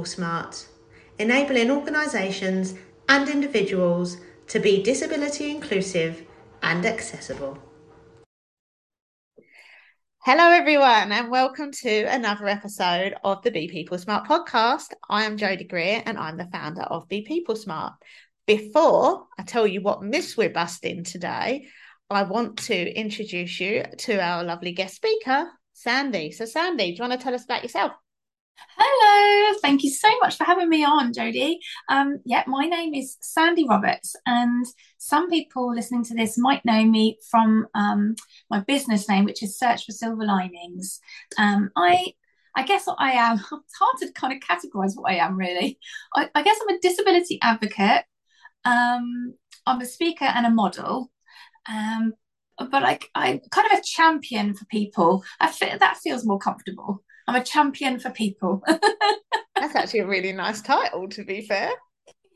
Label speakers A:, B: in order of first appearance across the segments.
A: People Smart, enabling organisations and individuals to be disability inclusive and accessible. Hello, everyone, and welcome to another episode of the Be People Smart podcast. I am Jodie Greer, and I'm the founder of Be People Smart. Before I tell you what myths we're busting today, I want to introduce you to our lovely guest speaker, Sandy. So, Sandy, do you want to tell us about yourself?
B: Hello, thank you so much for having me on, Jodie. Um, yeah, my name is Sandy Roberts, and some people listening to this might know me from um, my business name, which is Search for Silver Linings. Um, I I guess what I am, it's hard to kind of categorize what I am really. I, I guess I'm a disability advocate. Um, I'm a speaker and a model. Um, but like I'm kind of a champion for people. I feel that feels more comfortable. I'm a champion for people.
A: That's actually a really nice title, to be fair.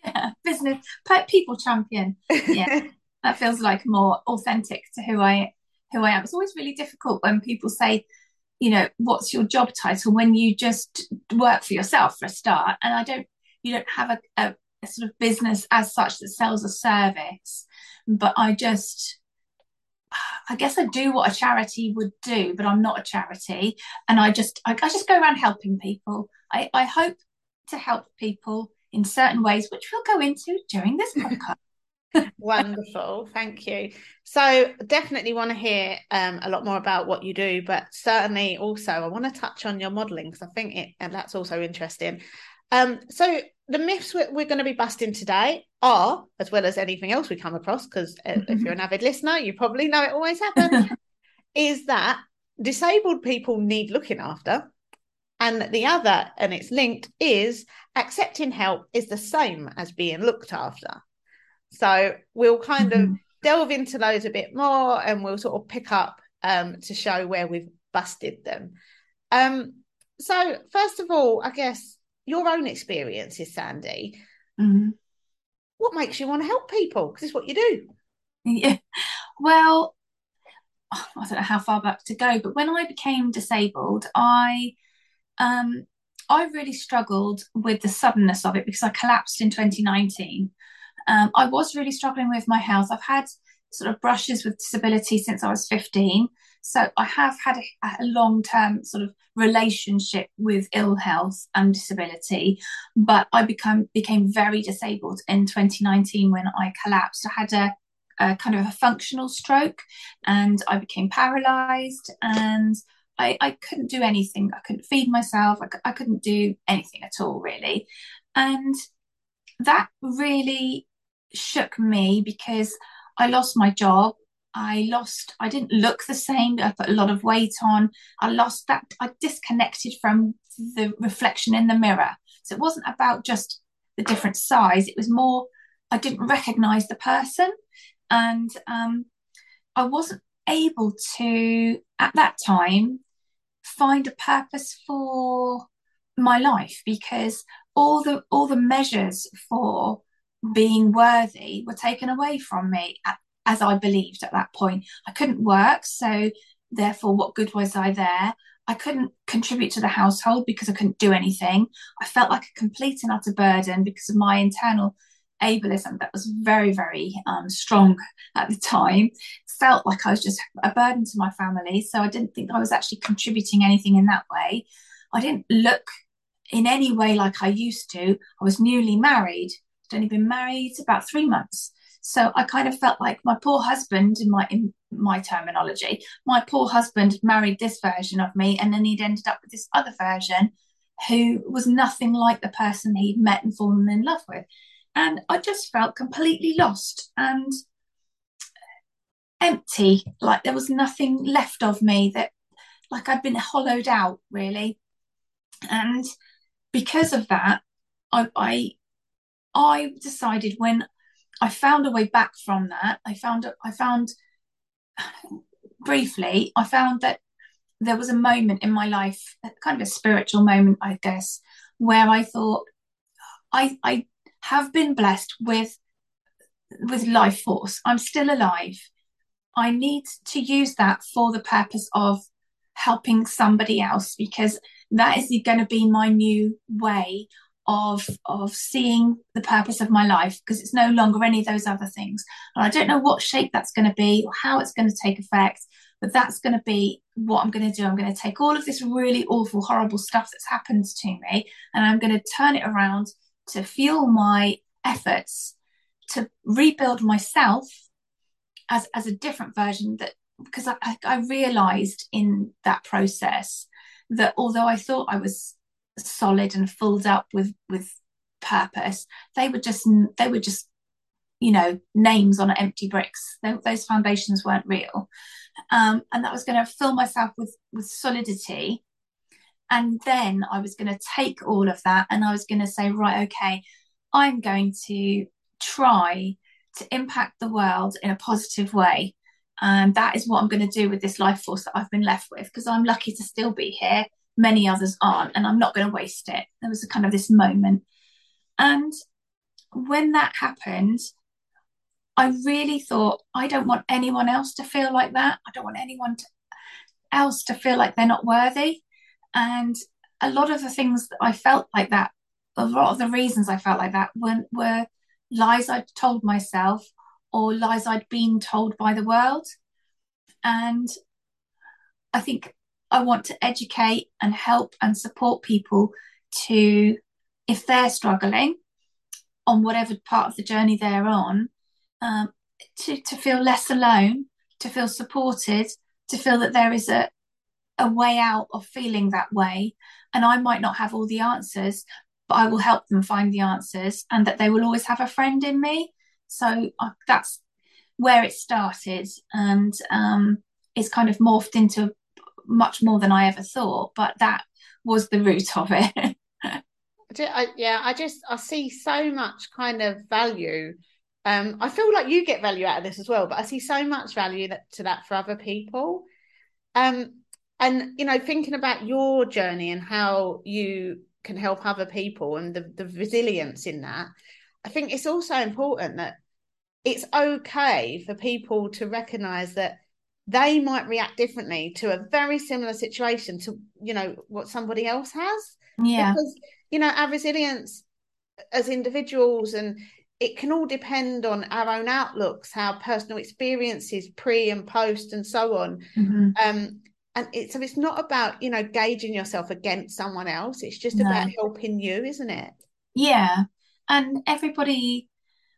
B: Yeah, business people champion. Yeah, that feels like more authentic to who I who I am. It's always really difficult when people say, you know, what's your job title when you just work for yourself for a start, and I don't. You don't have a, a, a sort of business as such that sells a service, but I just I guess I do what a charity would do, but I'm not a charity. And I just I, I just go around helping people. I, I hope to help people in certain ways, which we'll go into during this podcast.
A: Wonderful, thank you. So, definitely want to hear um, a lot more about what you do, but certainly also I want to touch on your modelling because I think it and that's also interesting. Um, so, the myths we're, we're, going to be busting today are, as well as anything else we come across, because uh, if you're an avid listener, you probably know it always happens, is that disabled people need looking after. And the other, and it's linked, is accepting help is the same as being looked after. So we'll kind mm-hmm. of delve into those a bit more and we'll sort of pick up um, to show where we've busted them. Um, so, first of all, I guess your own experiences, Sandy. Mm-hmm. What makes you want to help people? Because it's what you do.
B: Yeah. Well, I don't know how far back to go, but when I became disabled, I um I really struggled with the suddenness of it because I collapsed in 2019. Um, I was really struggling with my health. I've had sort of brushes with disability since I was 15. So I have had a, a long term sort of relationship with ill health and disability, but I become became very disabled in 2019 when I collapsed. I had a, a kind of a functional stroke and I became paralyzed and I, I couldn't do anything. I couldn't feed myself. I, I couldn't do anything at all, really. And that really shook me because I lost my job. I lost, I didn't look the same. I put a lot of weight on. I lost that, I disconnected from the reflection in the mirror. So it wasn't about just the different size, it was more, I didn't recognize the person. And um, I wasn't able to, at that time, find a purpose for my life because all the all the measures for being worthy were taken away from me at, as I believed at that point. I couldn't work, so therefore, what good was I there? I couldn't contribute to the household because I couldn't do anything. I felt like a complete and utter burden because of my internal ableism that was very, very um, strong at the time. Felt like I was just a burden to my family. So I didn't think I was actually contributing anything in that way. I didn't look in any way like I used to. I was newly married, I'd only been married about three months. So I kind of felt like my poor husband, in my in my terminology, my poor husband married this version of me, and then he'd ended up with this other version who was nothing like the person he'd met and fallen in love with. And I just felt completely lost and empty, like there was nothing left of me that like I'd been hollowed out really. And because of that, I, I I decided when I found a way back from that. I found I found briefly, I found that there was a moment in my life, kind of a spiritual moment, I guess, where I thought I I have been blessed with with life force. I'm still alive. I need to use that for the purpose of helping somebody else because that is going to be my new way of of seeing the purpose of my life because it's no longer any of those other things. And i don't know what shape that's going to be or how it's going to take effect but that's going to be what i'm going to do. I'm going to take all of this really awful horrible stuff that's happened to me and i'm going to turn it around to fuel my efforts to rebuild myself as as a different version that because I, I realized in that process that although I thought I was solid and filled up with with purpose, they were just they were just you know names on empty bricks. They, those foundations weren't real, um, and that was going to fill myself with with solidity. And then I was going to take all of that and I was going to say, right, okay, I'm going to try to impact the world in a positive way. And that is what I'm going to do with this life force that I've been left with because I'm lucky to still be here. Many others aren't, and I'm not going to waste it. There was a kind of this moment. And when that happened, I really thought, I don't want anyone else to feel like that. I don't want anyone to, else to feel like they're not worthy. And a lot of the things that I felt like that, a lot of the reasons I felt like that were, were lies I'd told myself or lies I'd been told by the world. And I think I want to educate and help and support people to, if they're struggling on whatever part of the journey they're on, um, to, to feel less alone, to feel supported, to feel that there is a, a way out of feeling that way. And I might not have all the answers, but I will help them find the answers and that they will always have a friend in me. So uh, that's where it started. And um, it's kind of morphed into much more than I ever thought, but that was the root of it.
A: I, yeah, I just I see so much kind of value. Um, I feel like you get value out of this as well, but I see so much value that, to that for other people. Um, and you know, thinking about your journey and how you can help other people and the, the resilience in that i think it's also important that it's okay for people to recognize that they might react differently to a very similar situation to you know what somebody else has.
B: Yeah.
A: Because you know our resilience as individuals and it can all depend on our own outlooks our personal experiences pre and post and so on.
B: Mm-hmm.
A: um and it, so it's not about you know gauging yourself against someone else. It's just no. about helping you isn't it?
B: Yeah. And everybody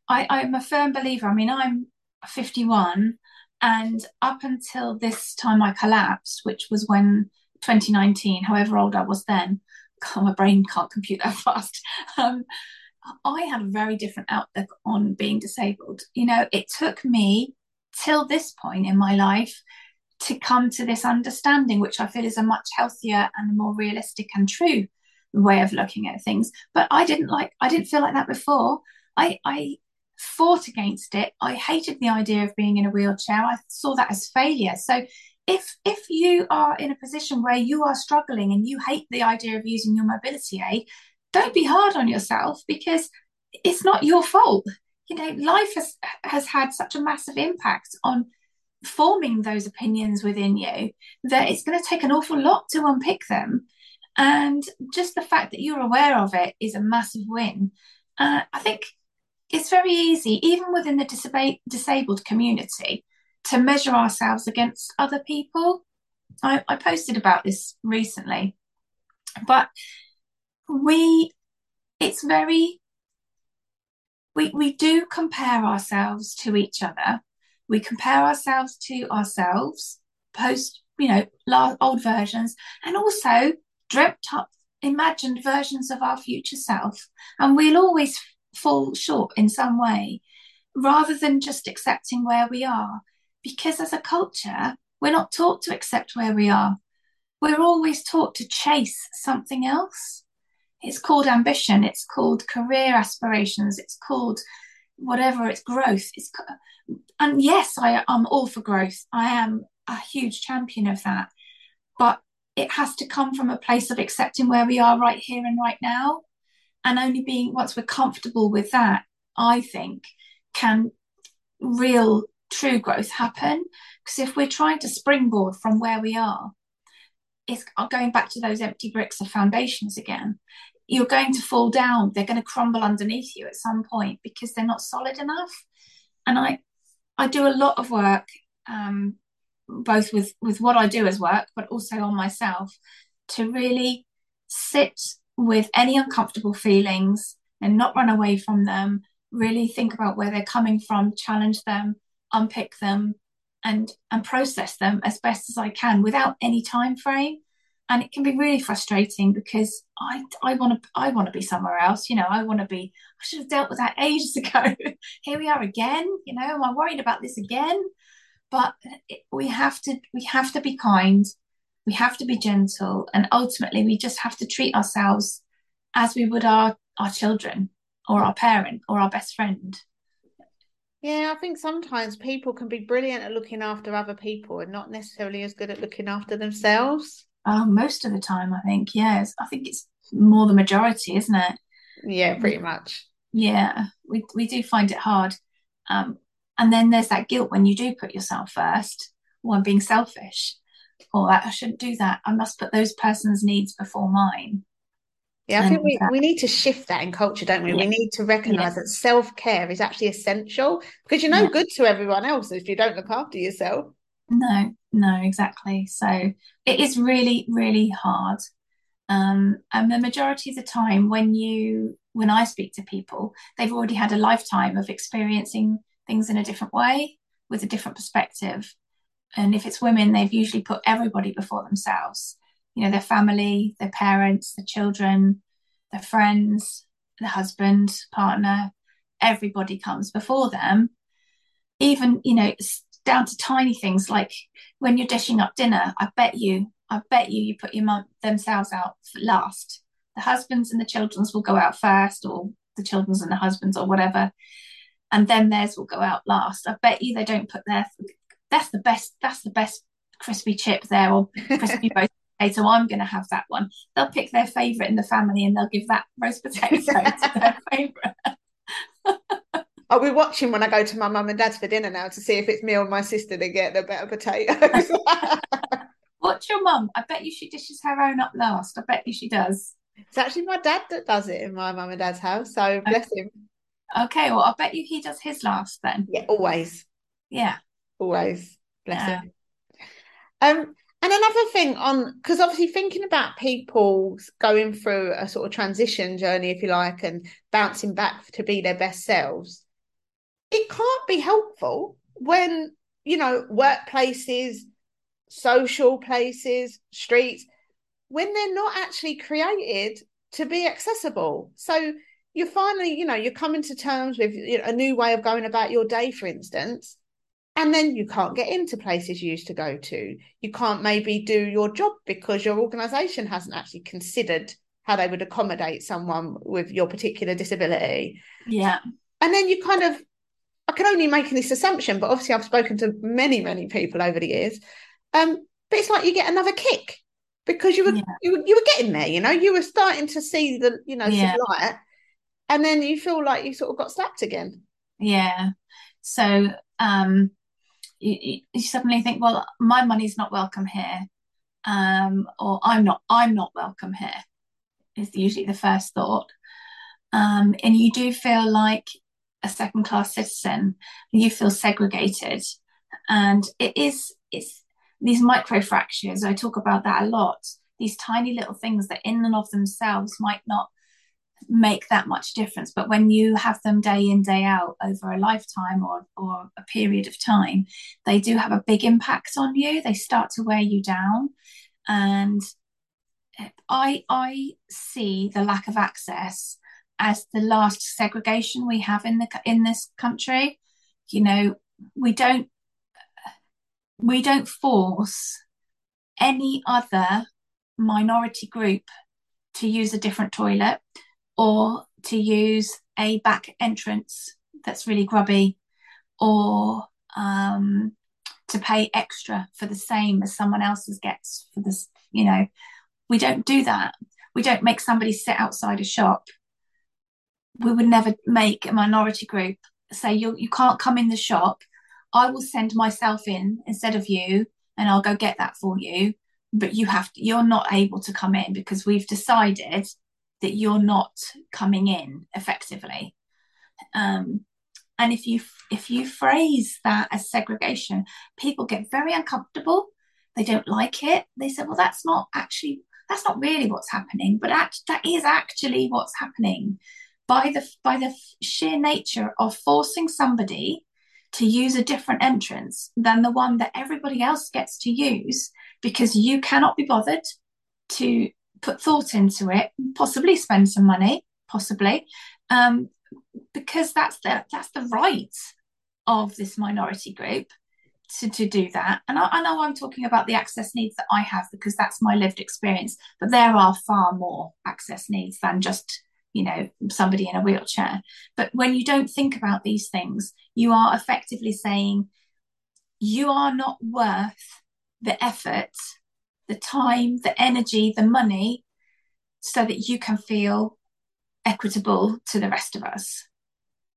B: i i'm a firm believer. I mean i'm 51 and up until this time i collapsed which was when 2019 however old i was then God, my brain can't compute that fast um, i had a very different outlook on being disabled you know it took me till this point in my life to come to this understanding, which I feel is a much healthier and more realistic and true way of looking at things. But I didn't like, I didn't feel like that before. I, I fought against it. I hated the idea of being in a wheelchair. I saw that as failure. So if if you are in a position where you are struggling and you hate the idea of using your mobility aid, don't be hard on yourself because it's not your fault. You know, life has has had such a massive impact on forming those opinions within you that it's going to take an awful lot to unpick them. And just the fact that you're aware of it is a massive win. Uh, I think it's very easy, even within the disab- disabled community, to measure ourselves against other people. I, I posted about this recently, but we, it's very, we, we do compare ourselves to each other we compare ourselves to ourselves, post, you know, old versions, and also dreamt up, imagined versions of our future self. And we'll always fall short in some way rather than just accepting where we are. Because as a culture, we're not taught to accept where we are. We're always taught to chase something else. It's called ambition, it's called career aspirations, it's called whatever, it's growth. It's and yes, I I'm all for growth. I am a huge champion of that. But it has to come from a place of accepting where we are right here and right now. And only being, once we're comfortable with that, I think, can real true growth happen. Because if we're trying to springboard from where we are, it's going back to those empty bricks of foundations again. you're going to fall down. They're going to crumble underneath you at some point because they're not solid enough. And I, I do a lot of work, um, both with with what I do as work, but also on myself, to really sit with any uncomfortable feelings and not run away from them. Really think about where they're coming from, challenge them, unpick them, and and process them as best as I can without any time frame and it can be really frustrating because I I want to I want to be somewhere else. You know, I want to be. I should have dealt with that ages ago. Here we are again. You know, am I worried about this again? But we have to we have to be kind. We have to be gentle, and ultimately, we just have to treat ourselves as we would our our children or our parent or our best friend.
A: Yeah, I think sometimes people can be brilliant at looking after other people and not necessarily as good at looking after themselves.
B: Uh, most of the time, I think. Yes, I think it's more the majority, isn't it?
A: Yeah, pretty much.
B: Yeah, we we do find it hard. Um, and then there's that guilt when you do put yourself first, or I'm being selfish, or I shouldn't do that. I must put those person's needs before mine.
A: Yeah, I think we, we need to shift that in culture, don't we? Yeah. We need to recognize yeah. that self care is actually essential because you're no yeah. good to everyone else if you don't look after yourself.
B: No, no, exactly. So it is really, really hard. Um, and the majority of the time, when you when I speak to people, they've already had a lifetime of experiencing things in a different way with a different perspective. And if it's women, they've usually put everybody before themselves. You know, their family, their parents, their children, their friends, their husband, partner, everybody comes before them. Even, you know, down to tiny things like when you're dishing up dinner, I bet you, I bet you, you put your mum themselves out last. The husbands and the children's will go out first, or the children's and the husbands, or whatever, and then theirs will go out last. I bet you they don't put their. That's the best. That's the best crispy chip there, or crispy roast potato. I'm going to have that one. They'll pick their favourite in the family, and they'll give that roast potato to their favourite.
A: I'll be watching when I go to my mum and dad's for dinner now to see if it's me or my sister that get the better potatoes.
B: What's your mum? I bet you she dishes her own up last. I bet you she does.
A: It's actually my dad that does it in my mum and dad's house. So bless
B: okay.
A: him.
B: Okay, well, I bet you he does his last then.
A: Yeah, always.
B: Yeah.
A: Always. Bless yeah. him. Um, and another thing on because obviously thinking about people going through a sort of transition journey, if you like, and bouncing back to be their best selves, it can't be helpful when you know workplaces social places streets when they're not actually created to be accessible so you're finally you know you're coming to terms with you know, a new way of going about your day for instance and then you can't get into places you used to go to you can't maybe do your job because your organization hasn't actually considered how they would accommodate someone with your particular disability
B: yeah
A: and then you kind of I can only make this assumption, but obviously I've spoken to many, many people over the years. Um, but it's like you get another kick because you were, yeah. you were you were getting there, you know, you were starting to see the you know yeah. light, and then you feel like you sort of got slapped again.
B: Yeah. So um, you, you suddenly think, well, my money's not welcome here, um, or I'm not I'm not welcome here. Is usually the first thought. Um, and you do feel like a second class citizen you feel segregated and it is it's these micro fractures i talk about that a lot these tiny little things that in and of themselves might not make that much difference. But when you have them day in day out over a lifetime or or a period of time they do have a big impact on you. They start to wear you down. And i i see the lack of access as the last segregation we have in the in this country. You know, we don't we don't force any other minority group to use a different toilet or to use a back entrance that's really grubby or um, to pay extra for the same as someone else's gets for this you know we don't do that we don't make somebody sit outside a shop we would never make a minority group say you you can't come in the shop. I will send myself in instead of you, and I'll go get that for you. But you have to, you're not able to come in because we've decided that you're not coming in effectively. Um, and if you if you phrase that as segregation, people get very uncomfortable. They don't like it. They say, "Well, that's not actually that's not really what's happening, but act- that is actually what's happening." By the by the sheer nature of forcing somebody to use a different entrance than the one that everybody else gets to use because you cannot be bothered to put thought into it, possibly spend some money, possibly, um, because that's the that's the right of this minority group to, to do that. And I, I, know I'm talking about the access needs that I have because that's my lived experience, but there are far more access needs than just, you know, somebody in a wheelchair. But when you don't think about these things, you are effectively saying you are not worth the effort the time, the energy, the money, so that you can feel equitable to the rest of us.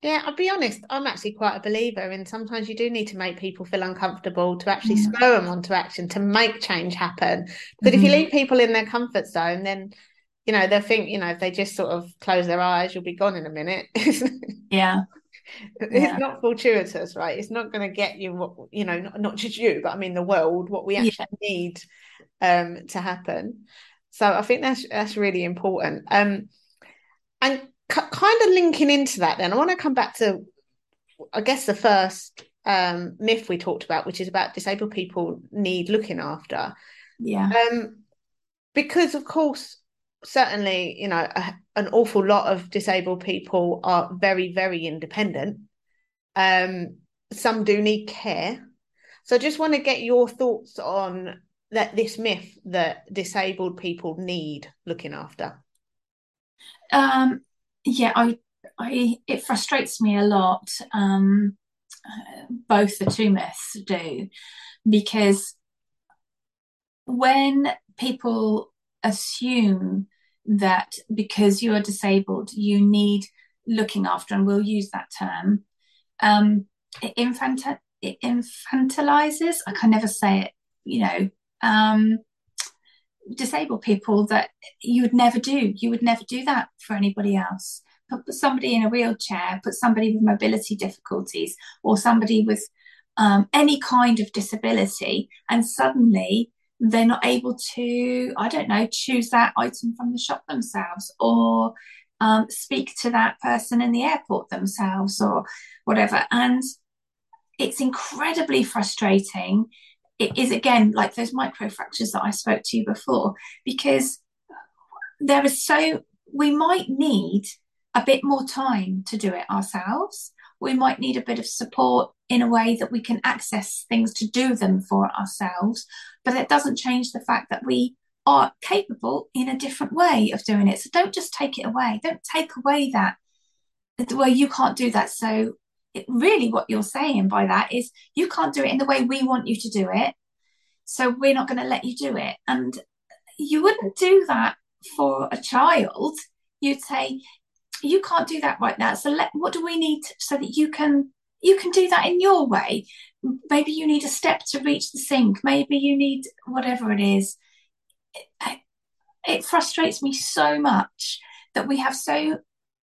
A: Yeah, I'll be honest, I'm actually quite a believer in sometimes you do need to make people feel uncomfortable to actually mm. spur them onto action to make change happen. But mm-hmm. if you mm-hmm. leave people in their comfort zone, then you know they'll think, you know, if they just sort of close their eyes, you'll be gone in a minute.
B: yeah.
A: It's yeah. not fortuitous, right? It's not going to get you what you know, not, not just you, but I mean the world, what we actually yeah. need um, to happen. So I think that's that's really important. Um, and c- kind of linking into that, then I want to come back to, I guess, the first um, myth we talked about, which is about disabled people need looking after.
B: Yeah.
A: Um, because of course, certainly, you know, a, an awful lot of disabled people are very, very independent. Um, some do need care. So I just want to get your thoughts on that this myth that disabled people need looking after?
B: Um, yeah, I, I, it frustrates me a lot. Um, both the two myths do, because when people assume that because you are disabled, you need looking after, and we'll use that term, um, it, infant- it infantilizes. I can never say it. You know, um, disabled people that you would never do. You would never do that for anybody else. Put somebody in a wheelchair, put somebody with mobility difficulties, or somebody with um, any kind of disability, and suddenly they're not able to, I don't know, choose that item from the shop themselves, or um, speak to that person in the airport themselves, or whatever. And it's incredibly frustrating it is again like those micro fractures that I spoke to you before, because there is so we might need a bit more time to do it ourselves. We might need a bit of support in a way that we can access things to do them for ourselves, but it doesn't change the fact that we are capable in a different way of doing it. So don't just take it away. Don't take away that well, you can't do that. So it, really what you're saying by that is you can't do it in the way we want you to do it. So we're not going to let you do it. And you wouldn't do that for a child. You'd say you can't do that right now. So let what do we need so that you can you can do that in your way? Maybe you need a step to reach the sink. Maybe you need whatever it is. It, it frustrates me so much that we have so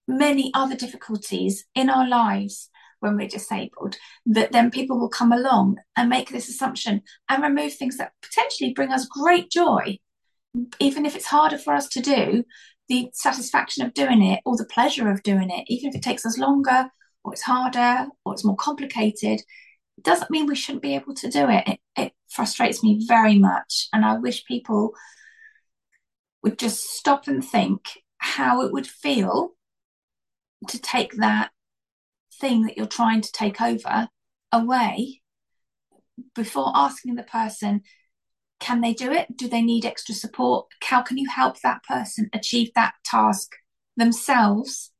B: many other difficulties in our lives when we're disabled, that then people will come along and make this assumption and remove things that potentially bring us great joy, even if it's harder for us to do. The satisfaction of doing it or the pleasure of doing it, even if it takes us longer or it's harder or it's more complicated, doesn't mean we shouldn't be able to do it. It, it frustrates me very much. And I wish people would just stop and think how it would feel to take that thing that you're trying to take over away before asking the person can they do it? Do they need extra support? How can you help that person achieve that task themselves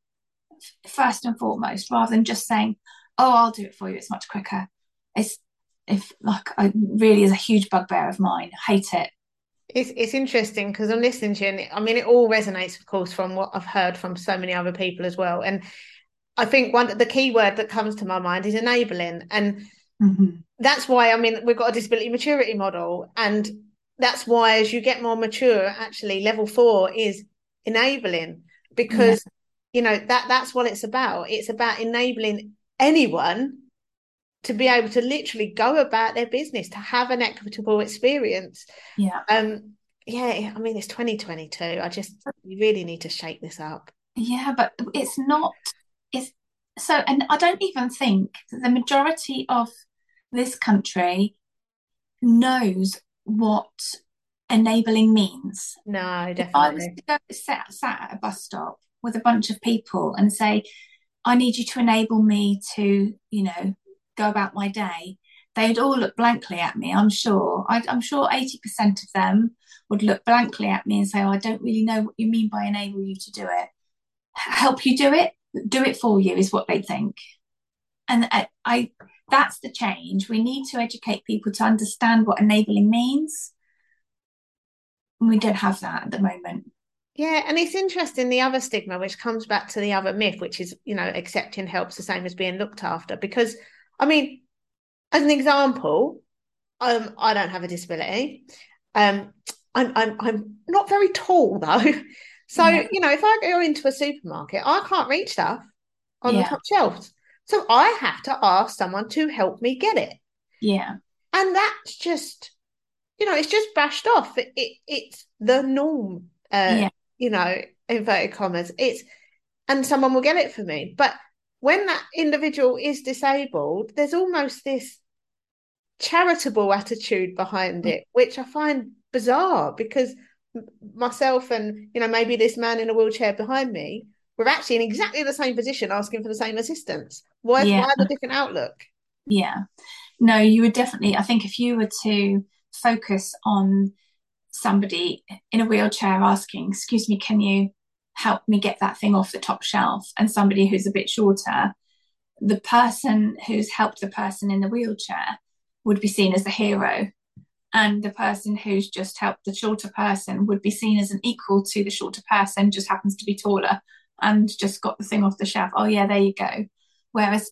B: first and foremost rather than just saying oh i'll do it for you. It's much quicker it's if like I really is a huge bugbear of mine. I hate it.
A: It's it's interesting because I'm listening to you, and I mean, it all resonates, of course, from what I've heard from so many other people as well. And I think one the key word that comes to my mind is enabling, and mm-hmm. that's why I mean we've got a disability maturity model, and that's why as you get more mature, actually level four is enabling. because yeah. you know that that's what it's about. It's about enabling anyone to be able to literally go about their business to have an equitable experience.
B: Yeah.
A: Um yeah i mean it's 2022 i just you really need to shake this up.
B: Yeah but it's not so and i don't even think the majority of this country knows what enabling means.
A: No, definitely. If
B: I was to go sat, sat at a bus stop with a bunch of people and say, I need you to enable me to, you know, go about my day, they'd all look blankly at me, I'm sure. I, am sure 80% of them would look blankly at me and say, oh, I don't really know what you mean by enable you to do it. Help you do it, do it for you is what they think. And I, I that's the change. We need to educate people to understand what enabling means. We don't have that at the moment.
A: Yeah, and it's interesting the other stigma, which comes back to the other myth, which is, you know, accepting help's the same as being looked after. Because, I mean, as an example, um, I don't have a disability. Um, I'm, I'm, I'm not very tall though. So, yeah. you know, if I go into a supermarket, I can't reach stuff on yeah. the top shelves. So I have to ask someone to help me get it.
B: Yeah.
A: And that's just, you know, it's just bashed off. It, it it's the norm, uh, yeah. you know, inverted commas. It's, and someone will get it for me. But when that individual is disabled, there's almost this charitable attitude behind it, which I find bizarre because myself and, you know, maybe this man in a wheelchair behind me we're actually in exactly the same position asking for the same assistance. Why, yeah. why the different outlook?
B: Yeah. No, you would definitely, I think if you were to focus on somebody in a wheelchair asking, excuse me, can you help me get that thing off the top shelf? And somebody who's a bit shorter, the person who's helped the person in the wheelchair would be seen as the hero. And the person who's just helped the shorter person would be seen as an equal to the shorter person, just happens to be taller and just got the thing off the shelf. Oh yeah, there you go. Whereas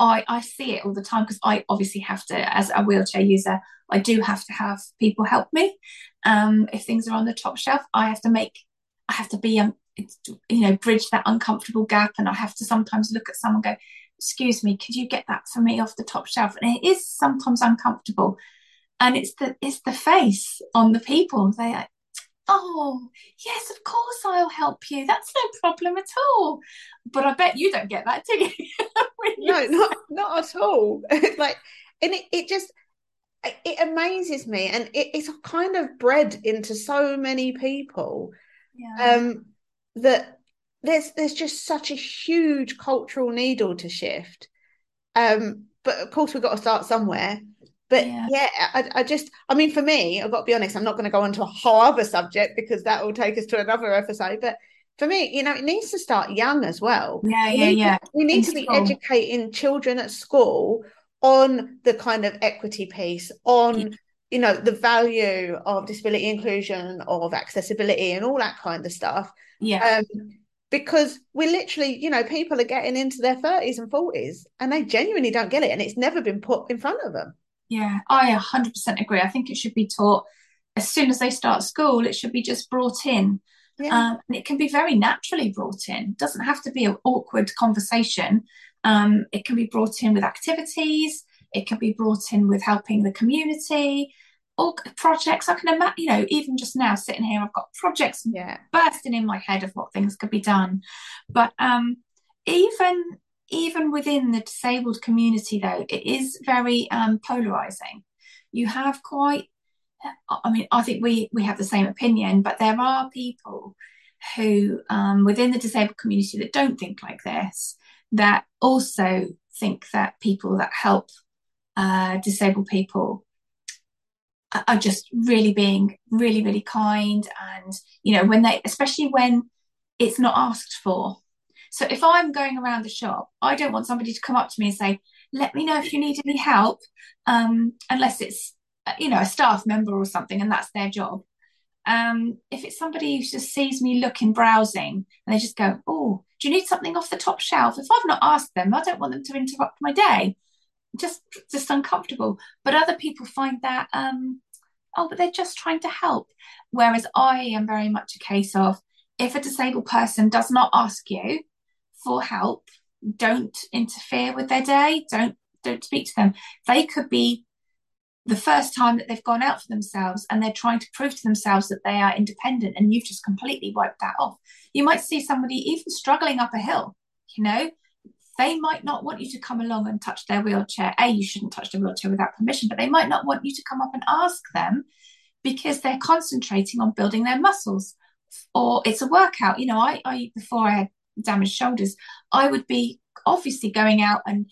B: I I see it all the time because I obviously have to, as a wheelchair user, I do have to have people help me. Um, if things are on the top shelf, I have to make, I have to be, um, you know, bridge that uncomfortable gap, and I have to sometimes look at someone go, excuse me, could you get that for me off the top shelf? And it is sometimes uncomfortable. And it's the it's the face on the people. They like, oh, yes, of course I'll help you. That's no problem at all. But I bet you don't get that, do you?
A: no, not not at all. It's like, and it, it just it amazes me, and it, it's kind of bred into so many people. Yeah. Um, that there's there's just such a huge cultural needle to shift. Um, but of course we've got to start somewhere. But yeah, yeah I, I, just, I mean, for me, I've got to be honest, I'm not going to go into a whole other subject because that will take us to another episode. But for me, you know, it needs to start young as well.
B: Yeah, we yeah, yeah.
A: To, we need In to be school. educating children at school on the kind of equity piece, on, yeah. you know, the value of disability inclusion, of accessibility, and all that kind of stuff.
B: Yeah. Um,
A: because we're literally, you know, people are getting into their 30s and 40s and they genuinely don't get it. And it's never been put in front of them.
B: Yeah, I 100% agree. I think it should be taught as soon as they start school, it should be just brought in. Yeah. Um, and it can be very naturally brought in. It doesn't have to be an awkward conversation. Um, it can be brought in with activities. It can be brought in with helping the community or projects. I can imagine, you know, even just now sitting here, I've got projects
A: yeah.
B: bursting in my head of what things could be done. But um, even even within the disabled community, though, it is very um, polarizing. You have quite, I mean, I think we we have the same opinion, but there are people who um, within the disabled community that don't think like this, that also think that people that help uh, disabled people are just really being really really kind and you know when they especially when it's not asked for so if I'm going around the shop, I don't want somebody to come up to me and say, let me know if you need any help, um, unless it's, you know, a staff member or something, and that's their job. Um, if it's somebody who just sees me looking, browsing, and they just go, oh, do you need something off the top shelf? If I've not asked them, I don't want them to interrupt my day. Just, just uncomfortable. But other people find that, um, oh, but they're just trying to help. Whereas I am very much a case of, if a disabled person does not ask you for help, don't interfere with their day. Don't don't speak to them. They could be the first time that they've gone out for themselves and they're trying to prove to themselves that they are independent and you've just completely wiped that off. You might see somebody even struggling up a hill, you know, they might not want you to come along and touch their wheelchair. A, you shouldn't touch the wheelchair without permission, but they might not want you to come up and ask them because they're concentrating on building their muscles or it's a workout. You know, I, I before I had damaged shoulders, I would be obviously going out and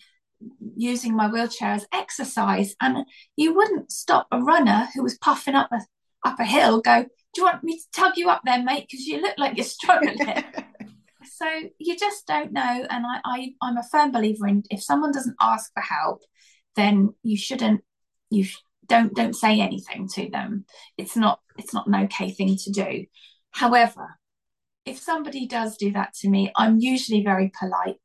B: using my wheelchair as exercise. And you wouldn't stop a runner who was puffing up a up a hill go, Do you want me to tug you up there, mate? Because you look like you're struggling. so you just don't know. And I, I I'm a firm believer in if someone doesn't ask for help, then you shouldn't you sh- don't don't say anything to them. It's not it's not an okay thing to do. However, if somebody does do that to me, I'm usually very polite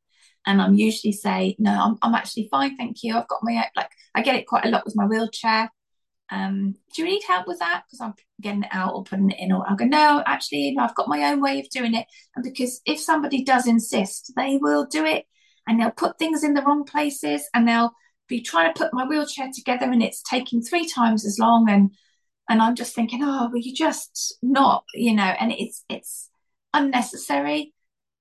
B: and I'm usually say, no, I'm, I'm actually fine, thank you. I've got my like I get it quite a lot with my wheelchair. Um, do you need help with that? Because I'm getting it out or putting it in, or I'll go, no, actually, I've got my own way of doing it. And because if somebody does insist, they will do it and they'll put things in the wrong places and they'll be trying to put my wheelchair together and it's taking three times as long and and I'm just thinking, oh, well, you just not, you know, and it's it's unnecessary.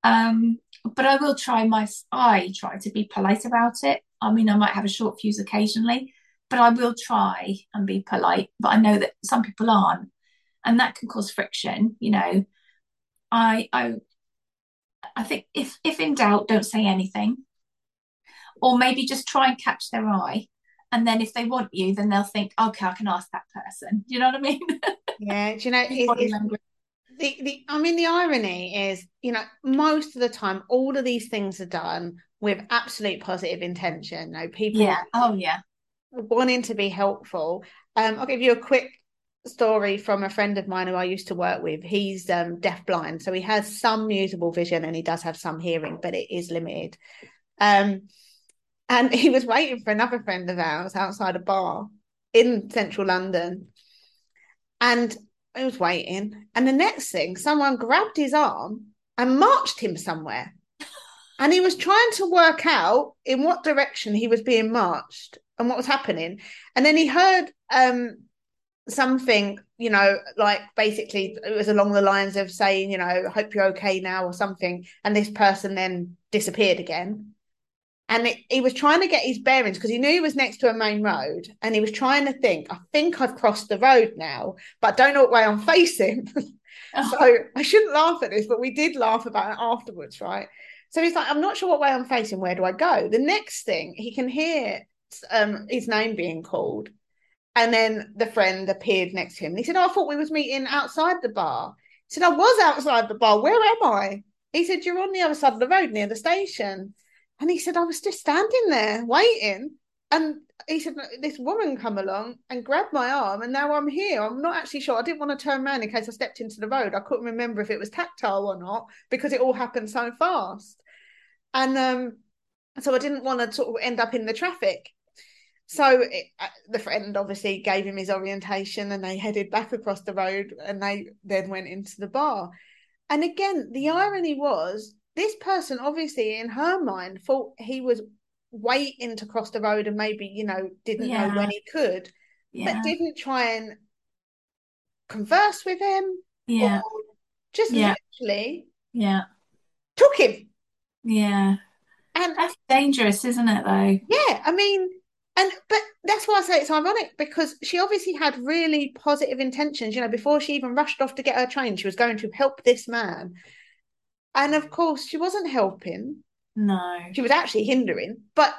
B: Um, but I will try my I try to be polite about it. I mean, I might have a short fuse occasionally, but I will try and be polite. But I know that some people aren't, and that can cause friction. You know, I I I think if if in doubt, don't say anything, or maybe just try and catch their eye. And then if they want you, then they'll think, okay, I can ask that person. Do you know what I mean?
A: Yeah. Do you know? The, the I mean the irony is, you know, most of the time all of these things are done with absolute positive intention. You know, people
B: Yeah. Oh yeah.
A: wanting to be helpful. Um, I'll give you a quick story from a friend of mine who I used to work with. He's um deaf blind, so he has some usable vision and he does have some hearing, but it is limited. Um and he was waiting for another friend of ours outside a bar in central London. And I was waiting. And the next thing, someone grabbed his arm and marched him somewhere. And he was trying to work out in what direction he was being marched and what was happening. And then he heard um, something, you know, like basically it was along the lines of saying, you know, hope you're okay now or something. And this person then disappeared again and it, he was trying to get his bearings because he knew he was next to a main road and he was trying to think i think i've crossed the road now but I don't know what way i'm facing. Oh. so i shouldn't laugh at this but we did laugh about it afterwards right? So he's like i'm not sure what way i'm facing where do i go? The next thing he can hear um, his name being called and then the friend appeared next to him. And he said oh, i thought we was meeting outside the bar. He said i was outside the bar. Where am i? He said you're on the other side of the road near the station and he said, I was just standing there waiting. And he said, This woman come along and grabbed my arm, and now I'm here. I'm not actually sure. I didn't want to turn around in case I stepped into the road. I couldn't remember if it was tactile or not because it all happened so fast. And um, so I didn't want to sort of end up in the traffic. So it, uh, the friend obviously gave him his orientation and they headed back across the road and they then went into the bar. And again, the irony was this person obviously in her mind thought he was waiting to cross the road and maybe you know didn't yeah. know when he could yeah. but didn't try and converse with him
B: yeah
A: just yeah. literally
B: yeah
A: took him
B: yeah
A: and
B: that's dangerous isn't it though
A: yeah i mean and but that's why I say it's ironic because she obviously had really positive intentions. You know, before she even rushed off to get her train, she was going to help this man. And of course, she wasn't helping.
B: No.
A: She was actually hindering. But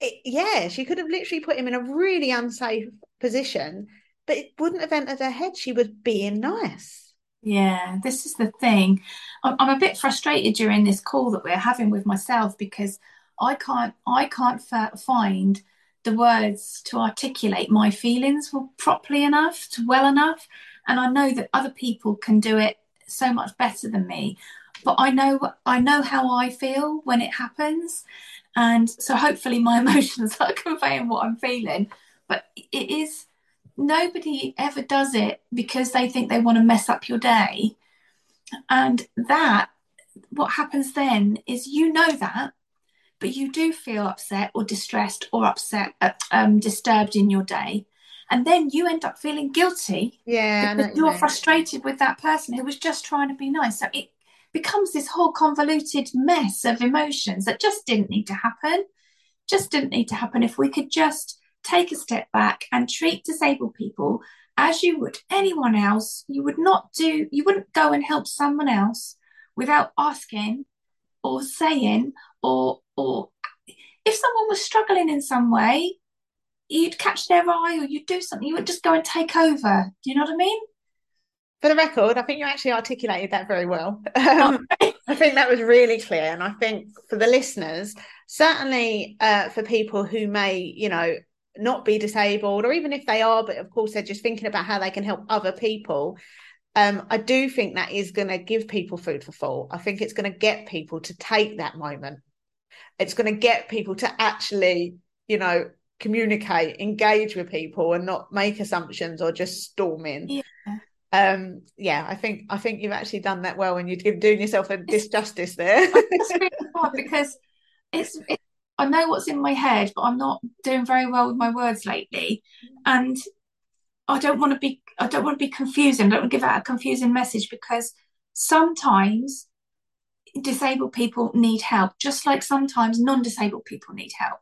A: it, yeah, she could have literally put him in a really unsafe position, but it wouldn't have entered her head. She was being nice.
B: Yeah, this is the thing. I'm, I'm a bit frustrated during this call that we're having with myself because I can't I can't f- find the words to articulate my feelings properly enough, to well enough, and I know that other people can do it so much better than me but I know I know how I feel when it happens, and so hopefully my emotions are conveying what I'm feeling. But it is nobody ever does it because they think they want to mess up your day. And that, what happens then is you know that, but you do feel upset or distressed or upset, uh, um, disturbed in your day. And then you end up feeling guilty.
A: Yeah.
B: You're frustrated with that person who was just trying to be nice. So it becomes this whole convoluted mess of emotions that just didn't need to happen. Just didn't need to happen. If we could just take a step back and treat disabled people as you would anyone else, you would not do, you wouldn't go and help someone else without asking or saying or or if someone was struggling in some way, you'd catch their eye or you'd do something, you would just go and take over. Do you know what I mean?
A: For the record, I think you actually articulated that very well. Um, I think that was really clear. And I think for the listeners, certainly uh, for people who may, you know, not be disabled, or even if they are, but of course they're just thinking about how they can help other people. Um, I do think that is going to give people food for thought. I think it's going to get people to take that moment. It's going to get people to actually, you know, communicate, engage with people, and not make assumptions or just storm in.
B: Yeah.
A: Um, yeah, I think I think you've actually done that well, and you're doing yourself a disjustice there.
B: it's really hard because it's, it's I know what's in my head, but I'm not doing very well with my words lately. And I don't want to be I don't want to be confusing. I don't want to give out a confusing message because sometimes disabled people need help, just like sometimes non-disabled people need help.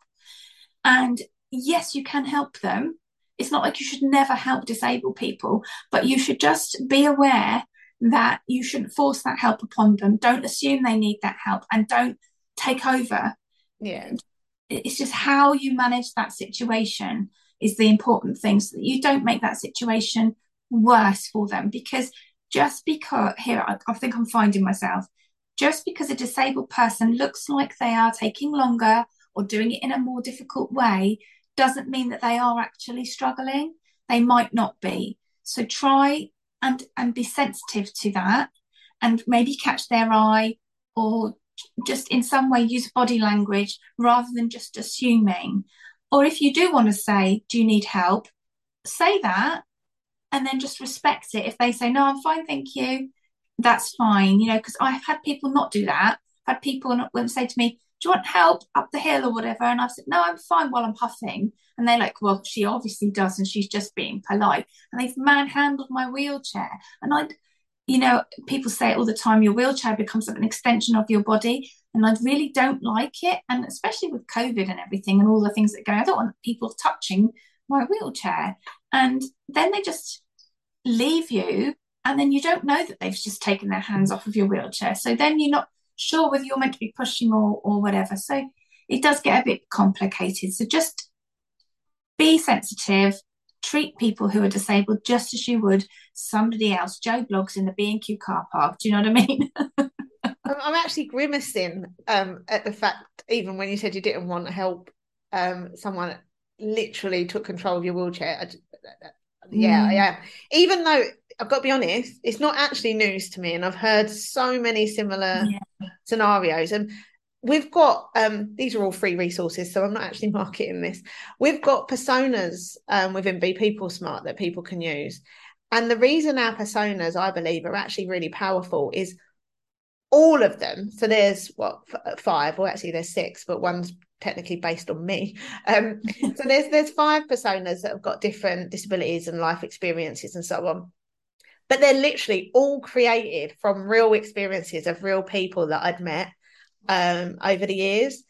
B: And yes, you can help them. It's not like you should never help disabled people, but you should just be aware that you shouldn't force that help upon them. Don't assume they need that help and don't take over
A: yeah
B: it's just how you manage that situation is the important thing so that you don't make that situation worse for them because just because here I, I think i'm finding myself just because a disabled person looks like they are taking longer or doing it in a more difficult way doesn't mean that they are actually struggling they might not be so try and and be sensitive to that and maybe catch their eye or just in some way use body language rather than just assuming. Or if you do want to say, Do you need help? Say that and then just respect it. If they say, No, I'm fine, thank you, that's fine. You know, because I've had people not do that. I've had people not say to me, Do you want help up the hill or whatever? And I've said, No, I'm fine while I'm huffing. And they're like, Well, she obviously does, and she's just being polite. And they've manhandled my wheelchair. And I you know, people say all the time your wheelchair becomes like an extension of your body. And I really don't like it. And especially with COVID and everything and all the things that go, I don't want people touching my wheelchair. And then they just leave you. And then you don't know that they've just taken their hands off of your wheelchair. So then you're not sure whether you're meant to be pushing or, or whatever. So it does get a bit complicated. So just be sensitive, treat people who are disabled just as you would somebody else. Joe Bloggs in the B and Q car park. Do you know what I mean?
A: I'm actually grimacing um, at the fact, even when you said you didn't want help um, someone literally took control of your wheelchair. I, yeah, mm. yeah. Even though I've got to be honest, it's not actually news to me, and I've heard so many similar yeah. scenarios. And we've got um, these are all free resources, so I'm not actually marketing this. We've got personas um, within Be People Smart that people can use, and the reason our personas, I believe, are actually really powerful is all of them. So there's what five, or actually there's six, but one's technically based on me. Um, so there's there's five personas that have got different disabilities and life experiences and so on. But they're literally all created from real experiences of real people that I'd met um, over the years.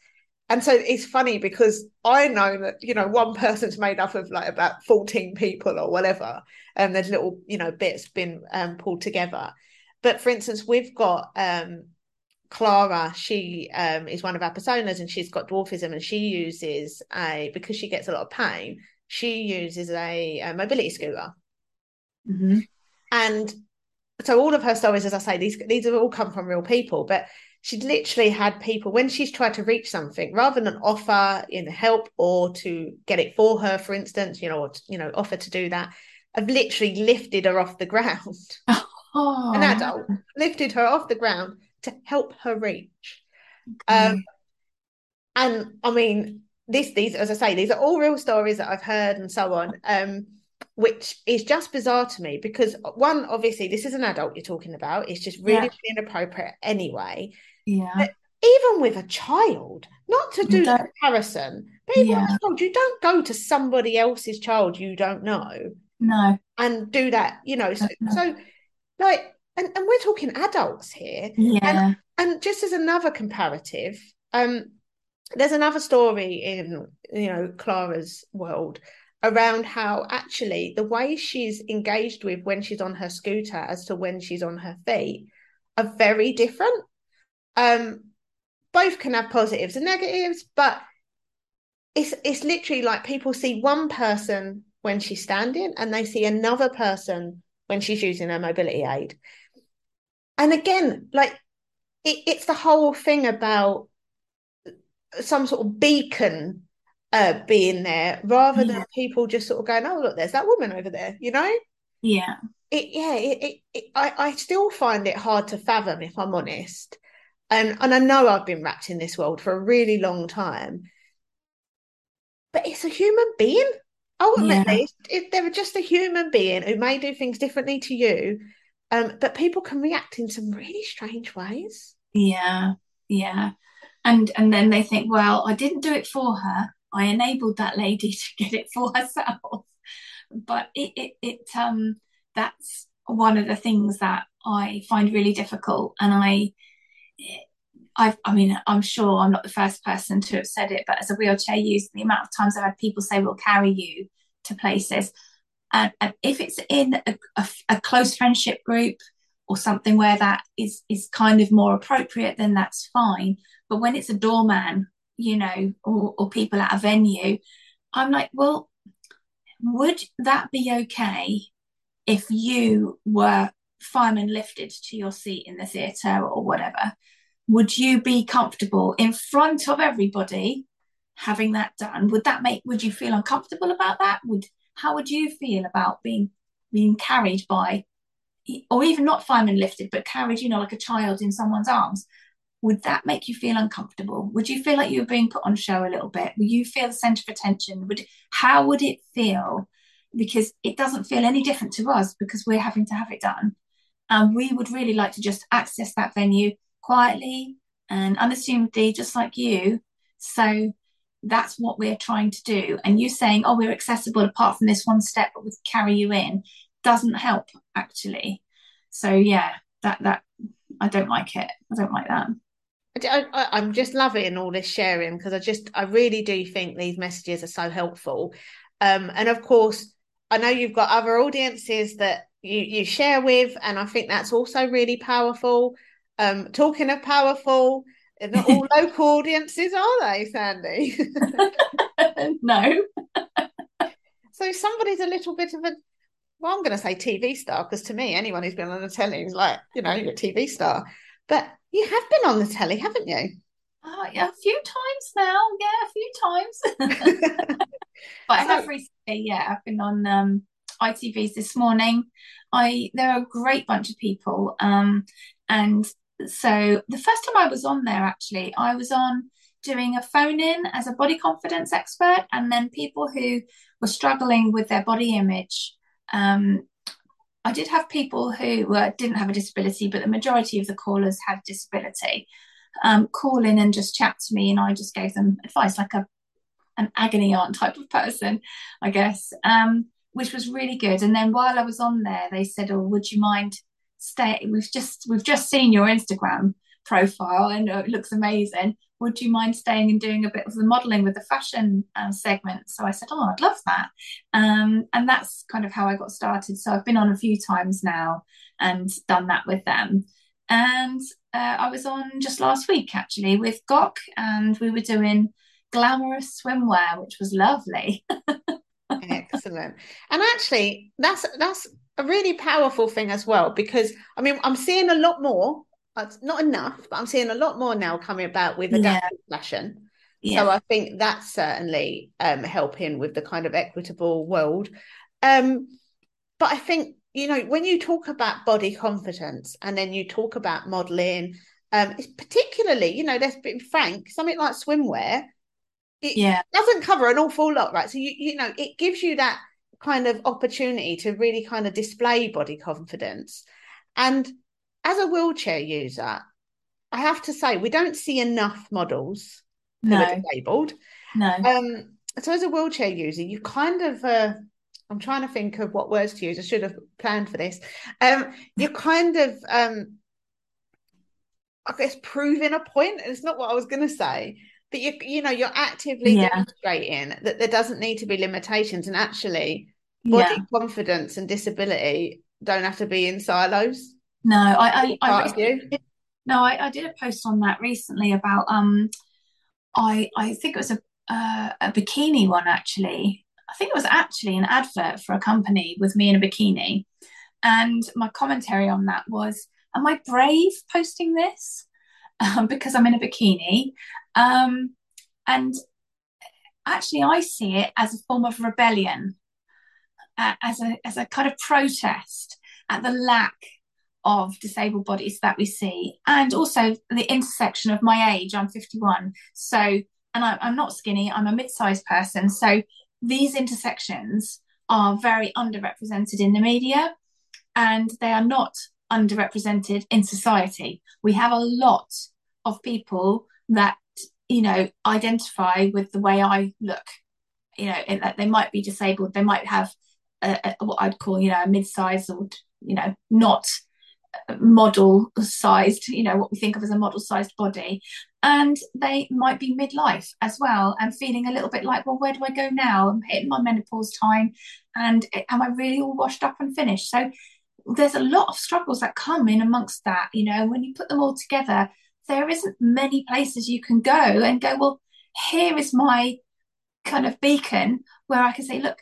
A: And so it's funny because I know that, you know, one person's made up of like about 14 people or whatever. And there's little, you know, bits been um, pulled together. But for instance, we've got um, Clara, she um, is one of our personas and she's got dwarfism and she uses a, because she gets a lot of pain, she uses a, a mobility scooter.
B: Mm-hmm.
A: And so all of her stories, as I say, these these have all come from real people, but she'd literally had people when she's tried to reach something rather than offer in help or to get it for her for instance you know or you know offer to do that i've literally lifted her off the ground
B: oh.
A: an adult lifted her off the ground to help her reach okay. um and i mean this these as i say these are all real stories that i've heard and so on um which is just bizarre to me because one, obviously, this is an adult you're talking about. It's just really,
B: Yeah.
A: really inappropriate anyway.
B: Yeah.
A: But even with a child, not to do the comparison, but even
B: Yeah.
A: child, you don't go to somebody else's child you don't know
B: No.
A: and do that, you know. So,
B: No.
A: so like, and, and we're talking adults here.
B: Yeah.
A: And just as another comparative, um, there's another story in you know Clara's world around how actually the way she's engaged with when she's on her scooter as to when she's on her feet are very different. Um, both can have positives and negatives, but it's it's literally like people see one person when she's standing and they see another person when she's using her mobility aid. And again, like it, it's the whole thing about some sort of beacon uh, being there rather than people just sort of going, oh, look, there's that woman over there, you know?
B: Yeah.
A: It, yeah, it, it, it, I, I still find it hard to fathom, if I'm honest. And, and I know I've been wrapped in this world for a really long time, but it's a human being. Ultimately,
B: Yeah.
A: it, they're just a human being who may do things differently to you, um, but people can react in some really strange ways.
B: Yeah. Yeah. And and then they think, well, I didn't do it for her. I enabled that lady to get it for herself. But it it, it um that's one of the things that I find really difficult. And I I I mean, I'm sure I'm not the first person to have said it, but as a wheelchair user, the amount of times I've had people say we'll carry you to places. And, and if it's in a, a, a close friendship group or something where that is is kind of more appropriate, then that's fine. But when it's a doorman, you know, or, or people at a venue, I'm like, well, would that be okay if you were fireman lifted to your seat in the theatre or whatever? Would you be comfortable in front of everybody having that done? Would that make would you feel uncomfortable about that? Would how would you feel about being being carried by or even not fireman lifted, but carried, you know, like a child in someone's arms? Would that make you feel uncomfortable? Would you feel like you were being put on show a little bit? Would you feel the centre of attention? Would how would it feel? Because it doesn't feel any different to us because we're having to have it done. And we would really like to just access that venue quietly and unassumedly, just like you. So that's what we're trying to do. And you saying, oh, we're accessible apart from this one step, but we carry you in, doesn't help actually. So yeah, that that I don't like it. I don't like that.
A: I, I, I'm just loving all this sharing because I just I really do think these messages are so helpful. Um, and of course, I know you've got other audiences that you you share with, and I think that's also really powerful. Um, talking of powerful, not all local audiences are they, Sandy?
B: no.
A: so somebody's a little bit of a well, I'm going to say TV star because to me, anyone who's been on the telly is like, you know, you're a TV star. But you have been on the telly, haven't you?
B: Uh, yeah, a few times now. Yeah, a few times. but I have recently, yeah, I've been on um, ITVs this morning. I there are a great bunch of people, um, and so the first time I was on there, actually, I was on doing a phone in as a body confidence expert, and then people who were struggling with their body image. Um, I did have people who uh, didn't have a disability, but the majority of the callers had disability. Um, call in and just chat to me, and I just gave them advice, like a an agony aunt type of person, I guess, um, which was really good. And then while I was on there, they said, "Oh, would you mind stay? We've just we've just seen your Instagram profile, and it looks amazing. Would you mind staying and doing a bit of the modelling with the fashion uh, segment?" So I said, "Oh, I'd love that," um, and that's kind of how I got started. So I've been on a few times now and done that with them. And uh, I was on just last week actually with Gok, and we were doing glamorous swimwear, which was lovely.
A: Excellent. And actually, that's that's a really powerful thing as well because I mean, I'm seeing a lot more. It's not enough, but I'm seeing a lot more now coming about with adaptive yeah. fashion. Yeah. So I think that's certainly um, helping with the kind of equitable world. Um, but I think you know when you talk about body confidence and then you talk about modeling, um, it's particularly you know let's be frank, something like swimwear it
B: yeah.
A: doesn't cover an awful lot, right? So you you know it gives you that kind of opportunity to really kind of display body confidence. And as a wheelchair user, I have to say we don't see enough models no. who are disabled.
B: No.
A: Um, so as a wheelchair user, you kind of uh, I'm trying to think of what words to use. I should have planned for this. Um, you're kind of um, I guess proving a point. It's not what I was going to say, but you you know you're actively yeah. demonstrating that there doesn't need to be limitations, and actually, body yeah. confidence and disability don't have to be in silos.
B: No, I I, I recently, no, I, I did a post on that recently about um, I I think it was a uh, a bikini one actually. I think it was actually an advert for a company with me in a bikini, and my commentary on that was am I brave posting this? Um, because I'm in a bikini. Um, and actually, I see it as a form of rebellion, uh, as, a, as a kind of protest at the lack of disabled bodies that we see, and also the intersection of my age. I'm 51. So, and I, I'm not skinny, I'm a mid sized person. So, these intersections are very underrepresented in the media and they are not underrepresented in society. We have a lot of people that, you know, identify with the way I look, you know, that they might be disabled, they might have a, a, what I'd call, you know, a mid-sized or, you know, not model sized, you know, what we think of as a model sized body. And they might be midlife as well and feeling a little bit like, well, where do I go now? I'm hitting my menopause time and am I really all washed up and finished? So there's a lot of struggles that come in amongst that you know when you put them all together there isn't many places you can go and go well here is my kind of beacon where i can say look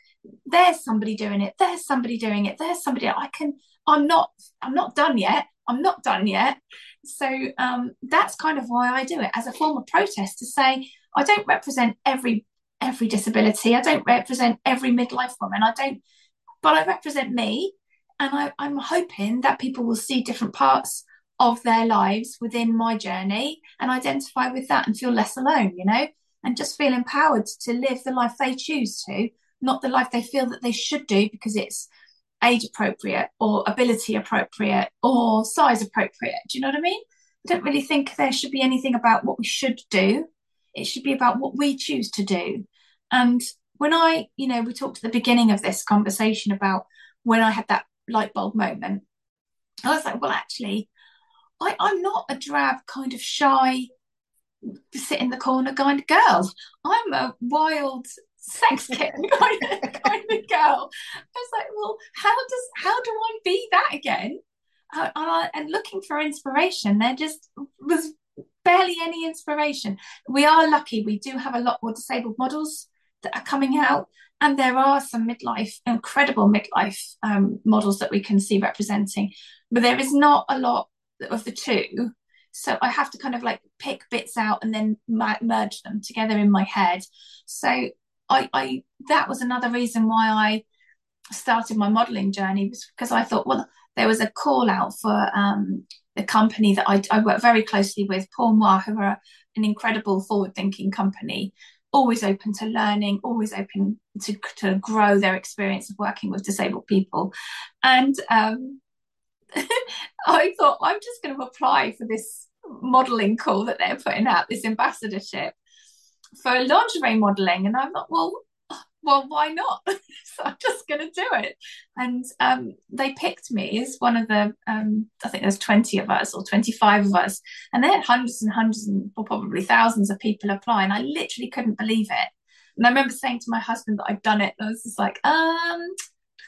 B: there's somebody doing it there's somebody doing it there's somebody i can i'm not i'm not done yet i'm not done yet. So um, that's kind of why i do it as a form of protest to say i don't represent every every disability i don't represent every midlife woman i don't but i represent me and I, I'm hoping that people will see different parts of their lives within my journey and identify with that and feel less alone, you know, and just feel empowered to live the life they choose to, not the life they feel that they should do because it's age appropriate or ability appropriate or size appropriate. Do you know what I mean? I don't really think there should be anything about what we should do. It should be about what we choose to do. And when I, you know, we talked at the beginning of this conversation about when I had that light bulb moment. I was like, well, actually, I, I'm not a drab kind of shy, sit in the corner kind of girl. I'm a wild sex kitten kind of, kind of girl. I was like, well, how does how do I be that again? Uh, and, looking for inspiration, there just was barely any inspiration. We are lucky; we do have a lot more disabled models that are coming out. And there are some midlife, incredible midlife um, models that we can see representing, but there is not a lot of the two. So I have to kind of like pick bits out and then merge them together in my head. So I, I that was another reason why I started my modeling journey was because I thought, well, there was a call out for um, the company that I, I work very closely with, Pour Moi, who are an incredible forward thinking company always open to learning, always open to, to grow their experience of working with disabled people. And um, I thought, I'm just going to apply for this modeling call that they're putting out, this ambassadorship for lingerie modeling. And I'm like, well, well, why not? so I'm just going to do it. And um, they picked me as one of the, um, I think there's 20 of us or 25 of us. And they had hundreds and hundreds and probably thousands of people apply. And I literally couldn't believe it. And I remember saying to my husband that I'd done it. And I was just like, um,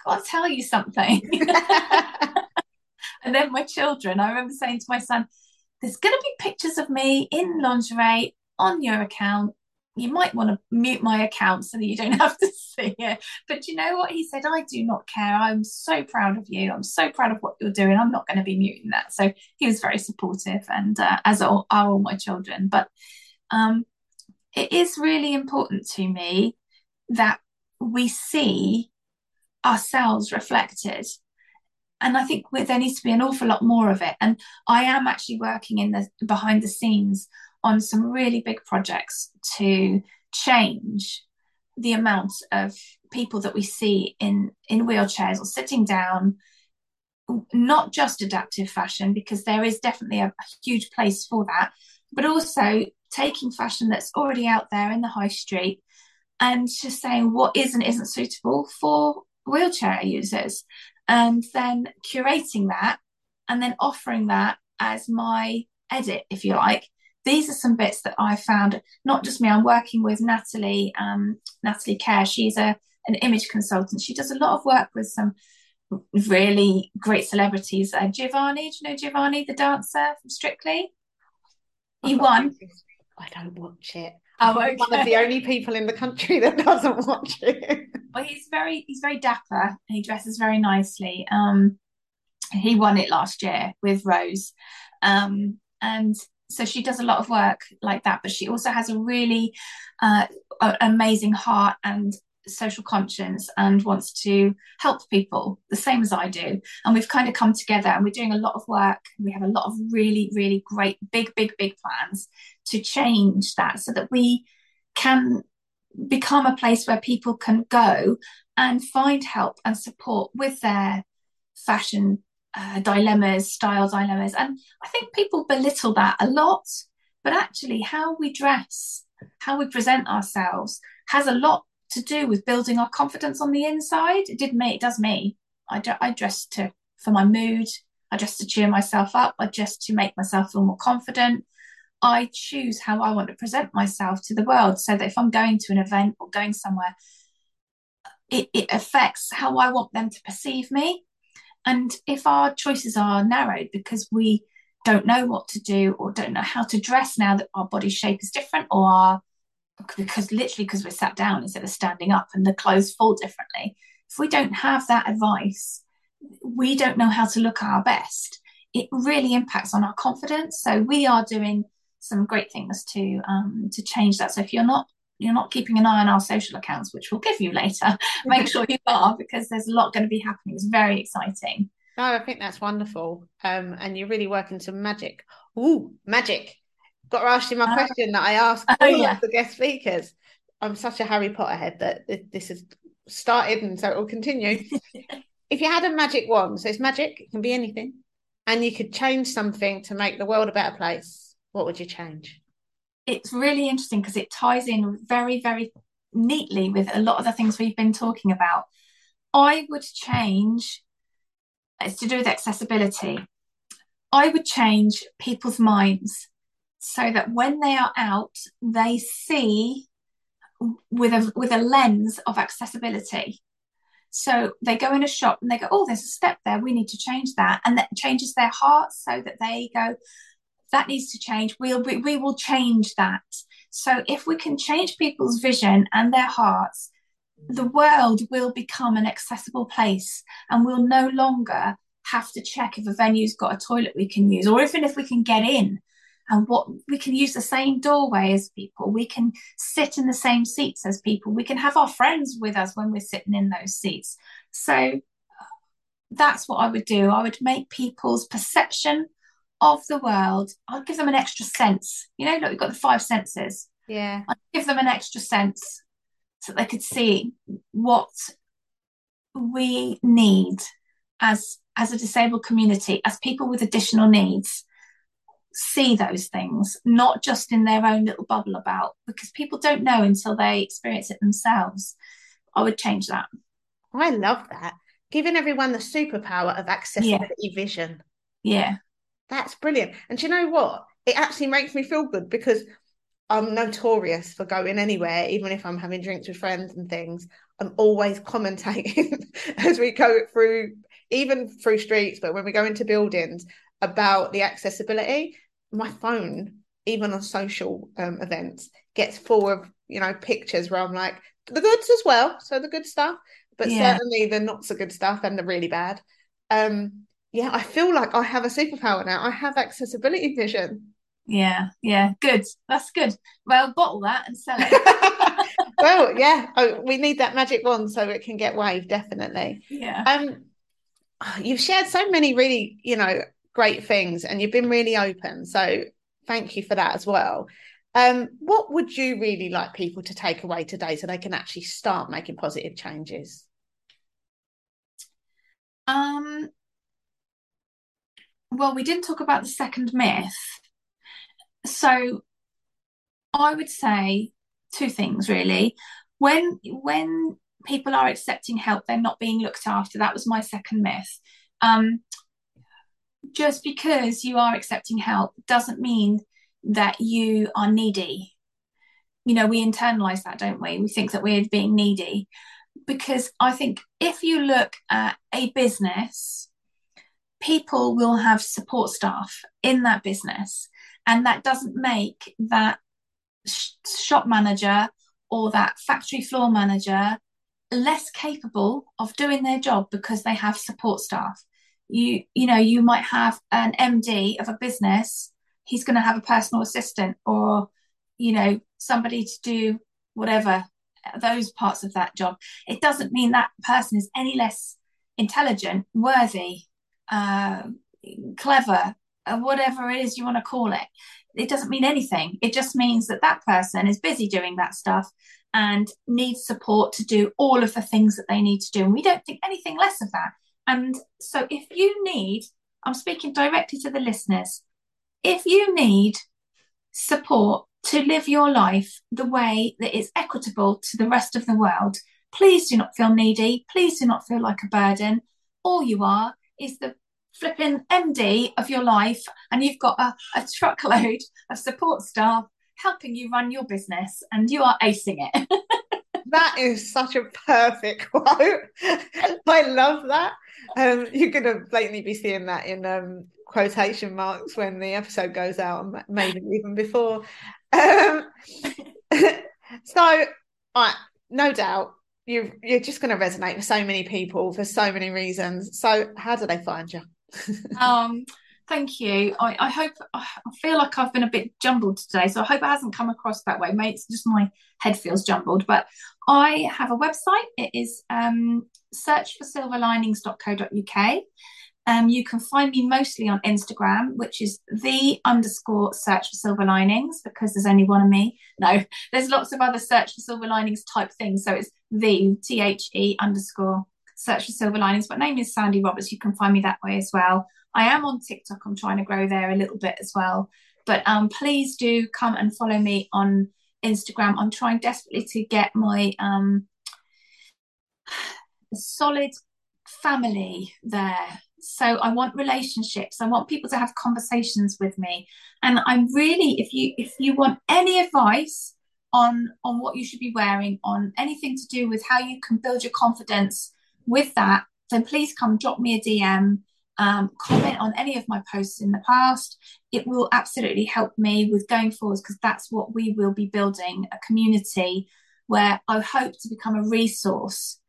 B: I'll tell you something. and then my children, I remember saying to my son, there's going to be pictures of me in lingerie on your account you might want to mute my account so that you don't have to see it. But you know what? He said, I do not care. I'm so proud of you. I'm so proud of what you're doing. I'm not going to be muting that. So he was very supportive, and uh, as are, are all my children. But um, it is really important to me that we see ourselves reflected. And I think there needs to be an awful lot more of it. And I am actually working in the behind the scenes on some really big projects to change the amount of people that we see in in wheelchairs or sitting down not just adaptive fashion because there is definitely a, a, huge place for that but also taking fashion that's already out there in the high street and just saying what is and isn't suitable for wheelchair users. And then curating that and then offering that as my edit if you like these are some bits that I found. Not just me. I'm working with Natalie, um, Natalie Kerr. She's a an image consultant. She does a lot of work with some really great celebrities. Uh, Giovanni, do you know Giovanni, the dancer from Strictly? He won.
A: I don't watch it.
B: Oh, okay.
A: One of the only people in the country that doesn't watch it.
B: Well, he's very he's very dapper. He dresses very nicely. Um, he won it last year with Rose, um, and so she does a lot of work like that but she also has a really uh, amazing heart and social conscience and wants to help people the same as I do. And we've kind of come together and we're doing a lot of work. We have a lot of really really great big big big plans to change that so that we can become a place where people can go and find help and support with their fashion uh, dilemmas, style dilemmas. And I think people belittle that a lot. But actually, how we dress, how we present ourselves has a lot to do with building our confidence on the inside. It did me, it does me. I, I dress to for my mood. I dress to cheer myself up. I dress to make myself feel more confident. I choose how I want to present myself to the world so that if I'm going to an event or going somewhere, it, it affects how I want them to perceive me. And if our choices are narrowed because we don't know what to do or don't know how to dress now that our body shape is different or our, because literally because we're sat down instead of standing up and the clothes fall differently, if we don't have that advice, we don't know how to look our best. It really impacts on our confidence. So we are doing some great things to um, to change that. So if you're not you're not keeping an eye on our social accounts, which we'll give you later, make sure you are because there's a lot going to be happening. It's very exciting.
A: No, I think that's wonderful. Um, and you're really working some magic. Ooh, magic. Got to ask you my uh, question that I asked oh, all yeah. the guest speakers. I'm such a Harry Potter head that this has started and so it will continue. if you had a magic wand, so it's magic, it can be anything, and you could change something to make the world a better place, what would you change?
B: It's really interesting because it ties in very, very neatly with a lot of the things we've been talking about. I would change, it's to do with accessibility. I would change people's minds so that when they are out, they see with a with a lens of accessibility. So they go in a shop and they go, oh, there's a step there. We need to change that, and that changes their heart so that they go, that needs to change. We'll, we, we will change that. So if we can change people's vision and their hearts, the world will become an accessible place and we'll no longer have to check if a venue's got a toilet we can use or even if we can get in and what we can use the same doorway as people we can sit in the same seats as people we can have our friends with us when we're sitting in those seats so uh, that's what i would do i would make people's perception of the world, I'll give them an extra sense. You know, look, we've got the five senses.
A: Yeah.
B: I'll give them an extra sense so they could see what we need as as a disabled community, as people with additional needs, see those things, not just in their own little bubble about, because people don't know until they experience it themselves. I would change that.
A: I love that. Giving everyone the superpower of accessibility yeah. vision.
B: Yeah.
A: That's brilliant. And you know what? It actually makes me feel good because I'm notorious for going anywhere, even if I'm having drinks with friends and things. I'm always commentating as we go through, even through streets, but when we go into buildings about the accessibility. My phone, even on social um, events, gets full of you know pictures where I'm like the goods as well, so the good stuff, but yeah. certainly the not so good stuff and the really bad. Um, yeah, I feel like I have a superpower now. I have accessibility vision.
B: Yeah, yeah, good. That's good. Well, bottle that and sell it.
A: well, yeah, oh, we need that magic wand so it can get waved, definitely.
B: Yeah.
A: Um, you've shared so many really, you know, great things, and you've been really open. So thank you for that as well. Um, what would you really like people to take away today so they can actually start making positive changes?
B: Um, well, we didn't talk about the second myth. So I would say two things really. When when people are accepting help, they're not being looked after. That was my second myth. Um, just because you are accepting help doesn't mean that you are needy. You know, we internalize that, don't we? We think that we're being needy. Because I think if you look at a business, people will have support staff in that business. And that doesn't make that sh- shop manager or that factory floor manager less capable of doing their job because they have support staff. You, you know, you might have an MD of a business he's going to have a personal assistant or you know somebody to do whatever those parts of that job it doesn't mean that person is any less intelligent worthy uh, clever whatever it is you want to call it it doesn't mean anything it just means that that person is busy doing that stuff and needs support to do all of the things that they need to do and we don't think anything less of that and so if you need i'm speaking directly to the listeners if you need support to live your life the way that is equitable to the rest of the world, please do not feel needy. Please do not feel like a burden. All you are is the flipping MD of your life, and you've got a, a truckload of support staff helping you run your business, and you are acing it.
A: that is such a perfect quote. I love that. Um, you're going to blatantly be seeing that in um, quotation marks when the episode goes out, maybe even before. Um, so, right, no doubt you you're just going to resonate with so many people for so many reasons. So, how do they find you?
B: um, thank you. I, I hope I feel like I've been a bit jumbled today, so I hope it hasn't come across that way. Maybe it's just my head feels jumbled, but I have a website. It is um, searchforsilverlinings.co.uk. Um, you can find me mostly on Instagram, which is the underscore search for silver linings because there's only one of me. No, there's lots of other search for silver linings type things. So it's the T H E underscore search for silver linings. But name is Sandy Roberts. You can find me that way as well. I am on TikTok. I'm trying to grow there a little bit as well. But um, please do come and follow me on Instagram. I'm trying desperately to get my um, solid family there so I want relationships. I want people to have conversations with me. And I'm really, if you if you want any advice on on what you should be wearing, on anything to do with how you can build your confidence with that, then please come drop me a DM. Um, comment on any of my posts in the past. It will absolutely help me with going forwards because that's what we will be building a community where I hope to become a resource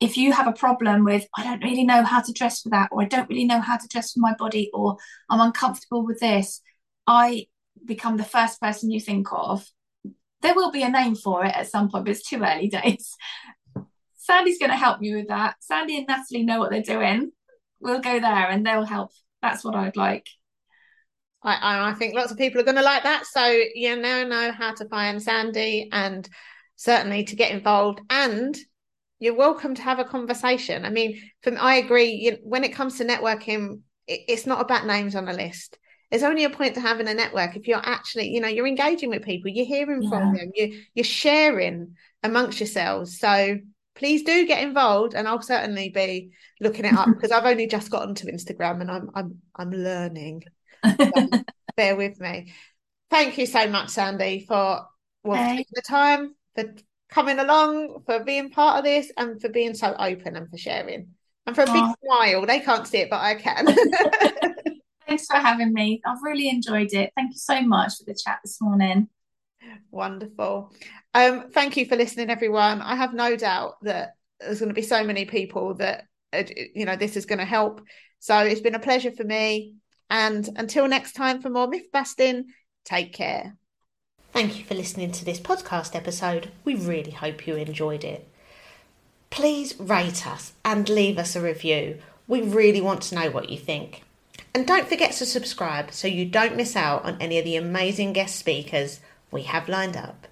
B: if you have a problem with i don't really know how to dress for that or i don't really know how to dress for my body or i'm uncomfortable with this i become the first person you think of there will be a name for it at some point but it's too early days sandy's going to help you with that sandy and natalie know what they're doing we'll go there and they'll help that's what i'd like
A: I, I think lots of people are going to like that. So you now know how to find Sandy and certainly to get involved and you're welcome to have a conversation. I mean, from I agree. You, when it comes to networking, it, it's not about names on a list. There's only a point to having a network if you're actually, you know, you're engaging with people, you're hearing yeah. from them, you you're sharing amongst yourselves. So please do get involved, and I'll certainly be looking it up because I've only just gotten to Instagram and I'm I'm I'm learning. So bear with me. Thank you so much, Sandy, for well, hey. the time for coming along, for being part of this, and for being so open and for sharing. And for a big smile. They can't see it, but I can.
B: Thanks for having me. I've really enjoyed it. Thank you so much for the chat this morning.
A: Wonderful. Um, thank you for listening, everyone. I have no doubt that there's going to be so many people that uh, you know this is going to help. So it's been a pleasure for me. And until next time for more myth busting, take care. Thank you for listening to this podcast episode. We really hope you enjoyed it. Please rate us and leave us a review. We really want to know what you think. And don't forget to subscribe so you don't miss out on any of the amazing guest speakers we have lined up